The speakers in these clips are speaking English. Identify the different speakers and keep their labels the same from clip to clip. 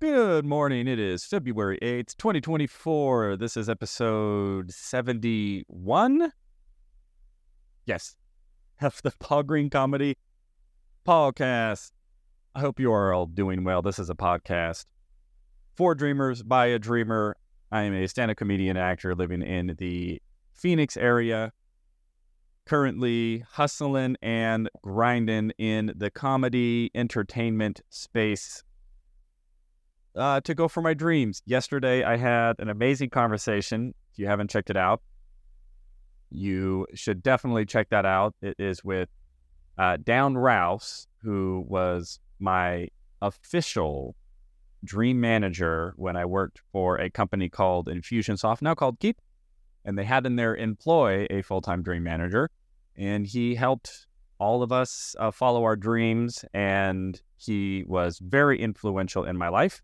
Speaker 1: Good morning. It is February 8th, 2024. This is episode 71. Yes, of the Paul Green Comedy Podcast. I hope you are all doing well. This is a podcast for dreamers by a dreamer. I am a stand up comedian actor living in the Phoenix area, currently hustling and grinding in the comedy entertainment space uh, to go for my dreams. Yesterday, I had an amazing conversation. If you haven't checked it out, you should definitely check that out. It is with uh, Dan Rouse, who was my official dream manager when I worked for a company called Infusionsoft, now called Keap. And they had in their employ a full time dream manager. And he helped all of us uh, follow our dreams. And he was very influential in my life.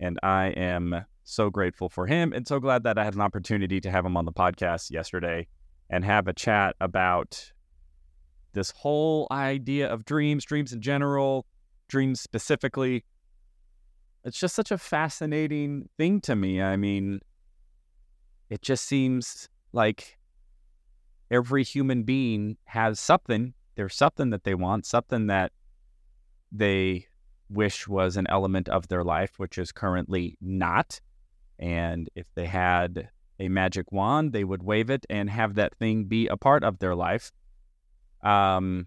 Speaker 1: And I am so grateful for him and so glad that I had an opportunity to have him on the podcast yesterday and have a chat about this whole idea of dreams, dreams in general, dreams specifically. It's just such a fascinating thing to me. I mean, it just seems like every human being has something. There's something that they want, something that they wish was an element of their life, which is currently not. And if they had a magic wand, they would wave it and have that thing be a part of their life. Um,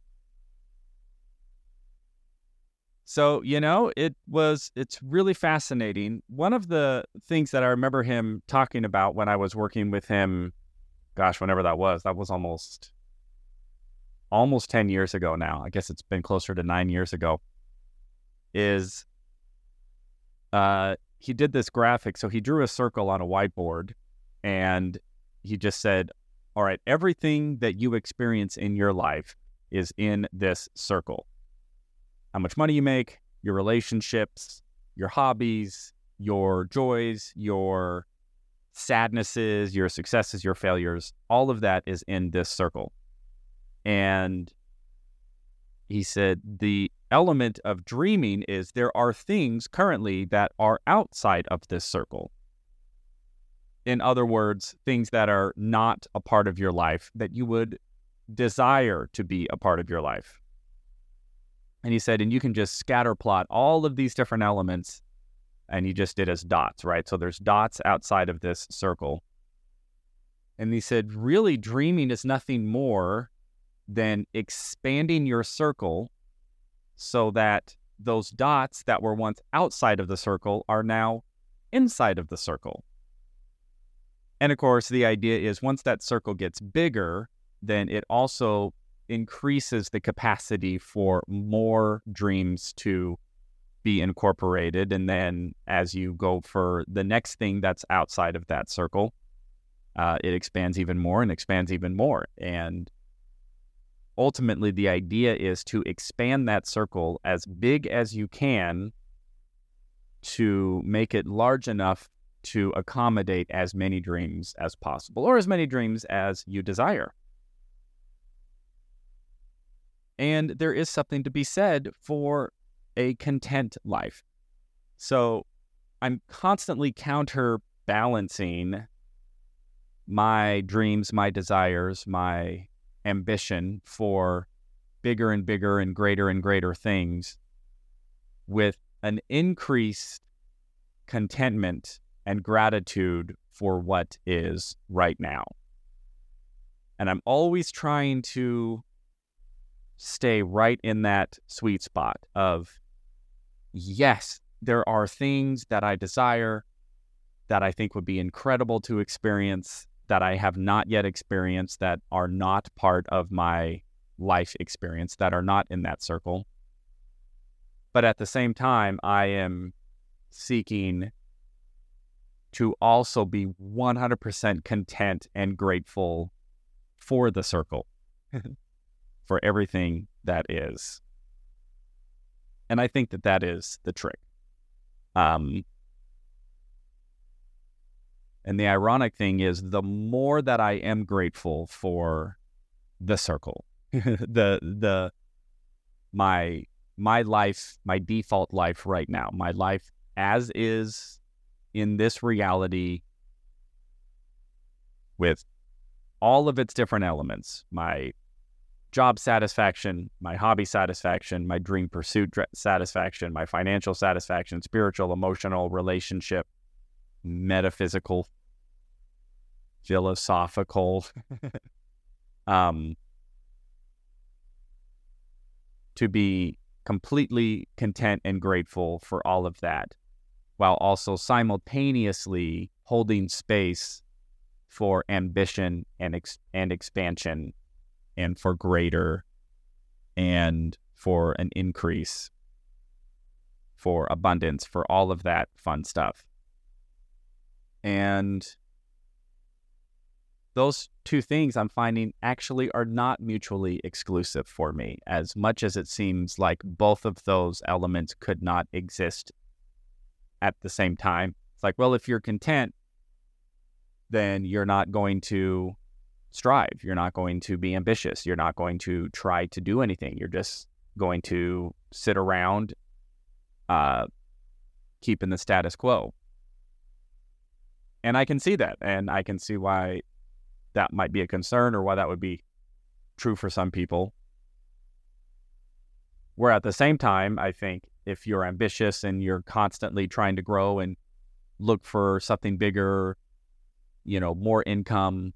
Speaker 1: so, you know, it was, it's really fascinating. One of the things that I remember him talking about when I was working with him, gosh, whenever that was, that was almost, almost 10 years ago now. I guess it's been closer to nine years ago is uh, he did this graphic. So he drew a circle on a whiteboard and he just said, All right, everything that you experience in your life is in this circle. How much money you make, your relationships, your hobbies, your joys, your sadnesses, your successes, your failures, all of that is in this circle. And he said the element of dreaming is there are things currently that are outside of this circle. In other words, things that are not a part of your life that you would desire to be a part of your life. And he said, and you can just scatter plot all of these different elements, and he just did as dots, right? So there's dots outside of this circle. And he said, really, dreaming is nothing more than expanding your circle so that those dots that were once outside of the circle are now inside of the circle. And of course, the idea is once that circle gets bigger, then it also increases the capacity for more dreams to be incorporated. And then as you go for the next thing that's outside of that circle, uh, it expands even more and expands even more. And ultimately the idea is to expand that circle as big as you can to make it large enough to accommodate as many dreams as possible or as many dreams as you desire. And there is something to be said for a content life. So I'm constantly counterbalancing my dreams, my desires, my ambition for bigger and bigger and greater and greater things with an increased contentment and gratitude for what is right now. And I'm always trying to stay right in that sweet spot of yes, there are things that I desire that I think would be incredible to experience that I have not yet experienced that are not part of my life experience, that are not in that circle. But at the same time, I am seeking to also be 100% content and grateful for the circle, for everything that is. And I think that that is the trick. Um, and the ironic thing is, the more that I am grateful for the circle, the the my my life, my default life right now, my life as is in this reality with all of its different elements my job satisfaction, my hobby satisfaction, my dream pursuit satisfaction, my financial satisfaction, spiritual, emotional, relationship, metaphysical, philosophical. um, to be completely content and grateful for all of that while also simultaneously holding space for ambition and ex- and expansion and for greater and for an increase for abundance for all of that fun stuff and those two things I'm finding actually are not mutually exclusive for me, as much as it seems like both of those elements could not exist at the same time. It's like, well, if you're content, then you're not going to strive. You're not going to be ambitious. You're not going to try to do anything. You're just going to sit around, uh, keeping the status quo. And I can see that. And I can see why that might be a concern or why that would be true for some people. Where at the same time, I think if you're ambitious and you're constantly trying to grow and look for something bigger, you know, more income,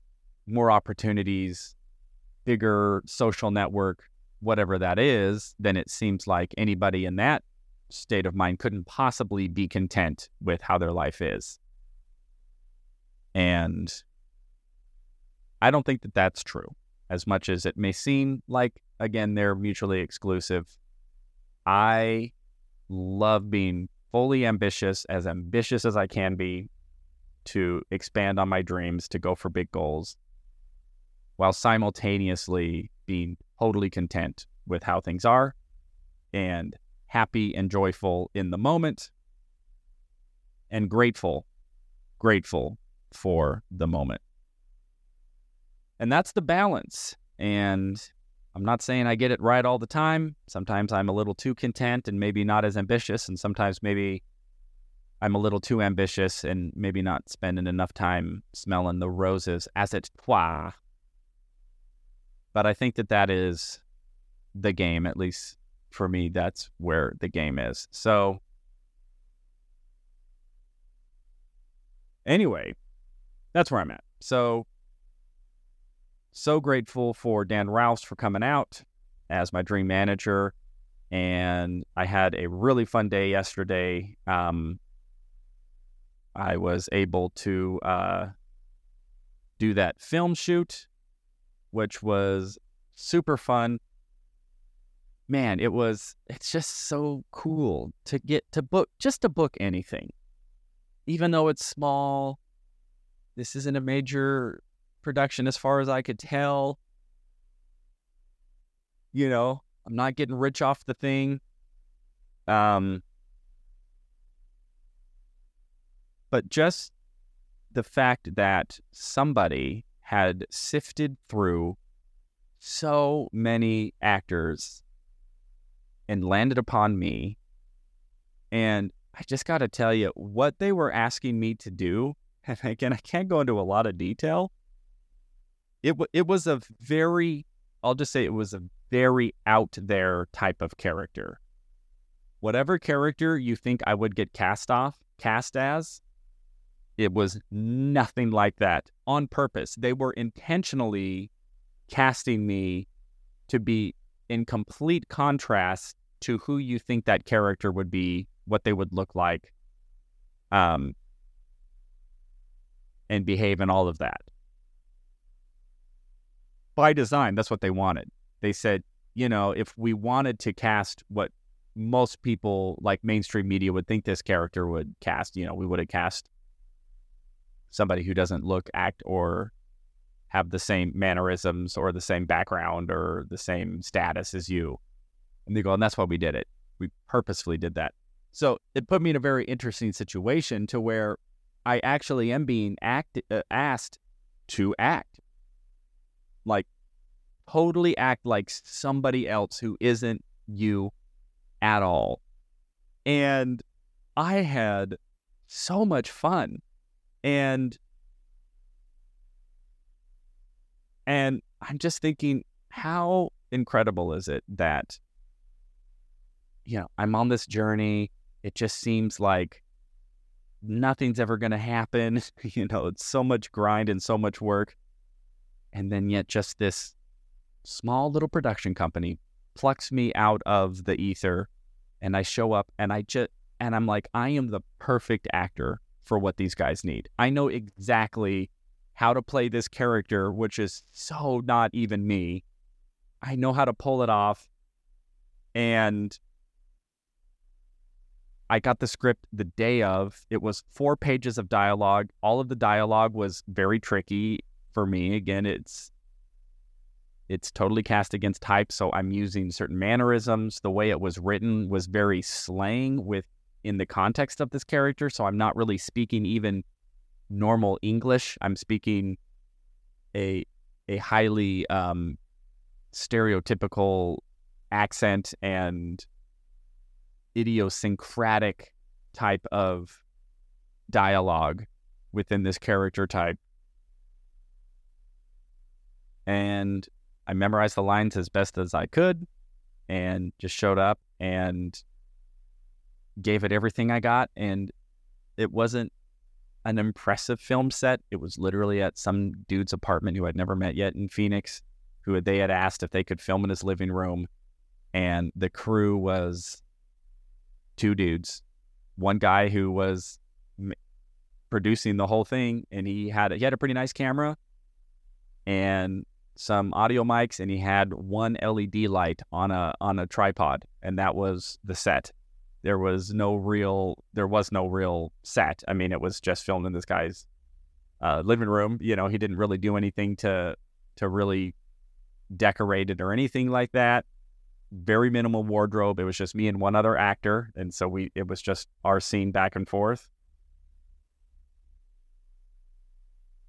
Speaker 1: more opportunities, bigger social network, whatever that is, then it seems like anybody in that state of mind couldn't possibly be content with how their life is. And I don't think that that's true, as much as it may seem like, again, they're mutually exclusive. I love being fully ambitious, as ambitious as I can be, to expand on my dreams, to go for big goals while simultaneously being totally content with how things are and happy and joyful in the moment and grateful, grateful for the moment. And that's the balance. And I'm not saying I get it right all the time. Sometimes I'm a little too content and maybe not as ambitious. And sometimes maybe I'm a little too ambitious and maybe not spending enough time smelling the roses as it were. But I think that that is the game, at least for me, that's where the game is. So, anyway, that's where I'm at. So, so grateful for Dan Rouse for coming out as my dream manager. And I had a really fun day yesterday. Um, I was able to uh, do that film shoot which was super fun. Man, it was it's just so cool to get to book just to book anything. Even though it's small, this isn't a major production as far as I could tell. You know, I'm not getting rich off the thing. Um but just the fact that somebody had sifted through so many actors and landed upon me. And I just got to tell you, what they were asking me to do, and again, I can't go into a lot of detail. It, w- it was a very, I'll just say it was a very out there type of character. Whatever character you think I would get cast off, cast as, it was nothing like that on purpose. They were intentionally casting me to be in complete contrast to who you think that character would be, what they would look like, um, and behave and all of that. By design, that's what they wanted. They said, you know, if we wanted to cast what most people like mainstream media would think this character would cast, you know, we would have cast somebody who doesn't look, act, or have the same mannerisms or the same background or the same status as you. And they go, and that's why we did it. We purposefully did that. So it put me in a very interesting situation to where I actually am being act, uh, asked to act. Like, totally act like somebody else who isn't you at all. And I had so much fun. And and I'm just thinking how incredible is it that you know, I'm on this journey. It just seems like nothing's ever going to happen. you know, it's so much grind and so much work. And then yet just this small little production company plucks me out of the ether and I show up and I just and I'm like I am the perfect actor for what these guys need. I know exactly how to play this character which is so not even me. I know how to pull it off and I got the script the day of. It was four pages of dialogue. All of the dialogue was very tricky for me. Again, it's it's totally cast against type, so I'm using certain mannerisms. The way it was written was very slang with in the context of this character, so I'm not really speaking even normal English. I'm speaking a a highly um, stereotypical accent and idiosyncratic type of dialogue within this character type. And I memorized the lines as best as I could and just showed up and gave it everything I got. And it wasn't an impressive film set. It was literally at some dude's apartment who I'd never met yet in Phoenix, who they had asked if they could film in his living room. And the crew was two dudes, one guy who was m- producing the whole thing, and he had he had a pretty nice camera and some audio mics, and he had one LED light on a on a tripod, and that was the set. There was no real there was no real set. I mean, it was just filmed in this guy's uh, living room. You know, he didn't really do anything to to really decorate it or anything like that very minimal wardrobe. It was just me and one other actor, and so we it was just our scene back and forth.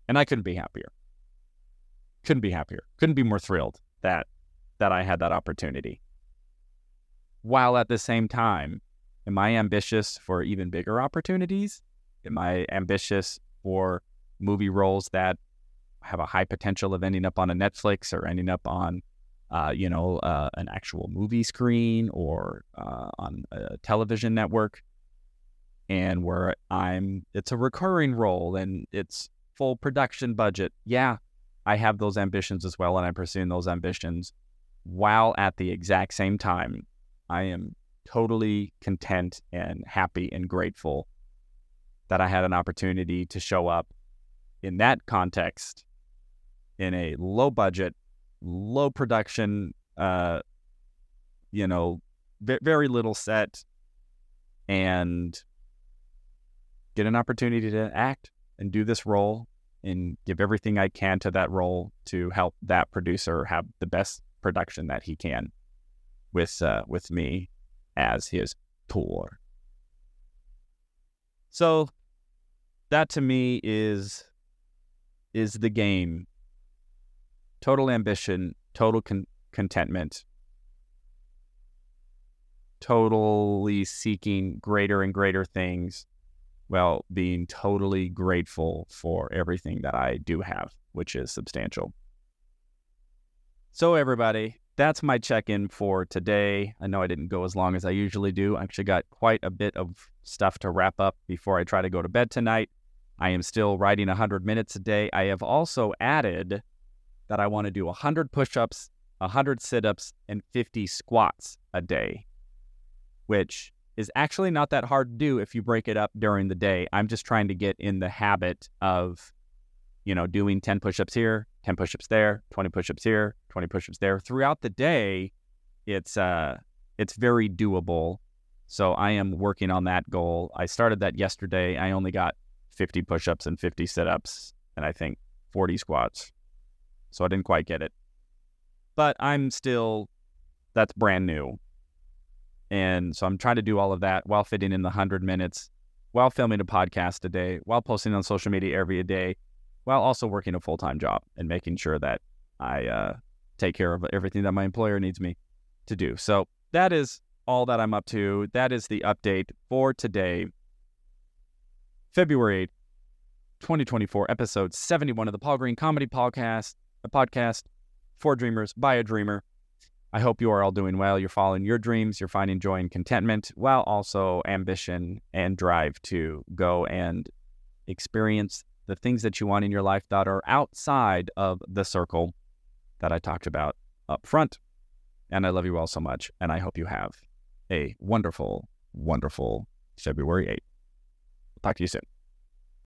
Speaker 1: And I couldn't be happier. Couldn't be happier. Couldn't be more thrilled that that I had that opportunity. While at the same time, am I ambitious for even bigger opportunities? Am I ambitious for movie roles that have a high potential of ending up on a Netflix or ending up on uh, you know, uh, an actual movie screen or uh, on a television network, and where I'm, it's a recurring role and it's full production budget. Yeah, I have those ambitions as well, and I'm pursuing those ambitions while at the exact same time, I am totally content and happy and grateful that I had an opportunity to show up in that context in a low budget low production, uh, you know, v- very little set, and get an opportunity to act and do this role and give everything I can to that role to help that producer have the best production that he can with uh, with me as his tour. So that to me is is the game total ambition, total con- contentment, totally seeking greater and greater things while being totally grateful for everything that I do have, which is substantial. So, everybody, that's my check in for today. I know I didn't go as long as I usually do. I actually got quite a bit of stuff to wrap up before I try to go to bed tonight. I am still writing 100 minutes a day. I have also added that I want to do 100 push ups, 100 sit ups, and 50 squats a day, which is actually not that hard to do if you break it up during the day. I'm just trying to get in the habit of, you know, doing 10 push ups here, 10 push ups there, 20 push ups here, 20 push ups there. Throughout the day, it's, uh, it's very doable. So I am working on that goal. I started that yesterday. I only got 50 push ups and 50 sit ups, and I think 40 squats so I didn't quite get it. But I'm still, that's brand new. And so I'm trying to do all of that while fitting in the 100 minutes, while filming a podcast a day, while posting on social media every day, while also working a full time job and making sure that I uh, take care of everything that my employer needs me to do. So that is all that I'm up to. That is the update for today, February 8th, 2024, episode 71 of the Paul Green Comedy Podcast, a podcast for dreamers by a dreamer. I hope you are all doing well. You're following your dreams. You're finding joy and contentment while also ambition and drive to go and experience the things that you want in your life that are outside of the circle that I talked about up front. And I love you all so much. And I hope you have a wonderful, wonderful February 8th. Talk to you soon.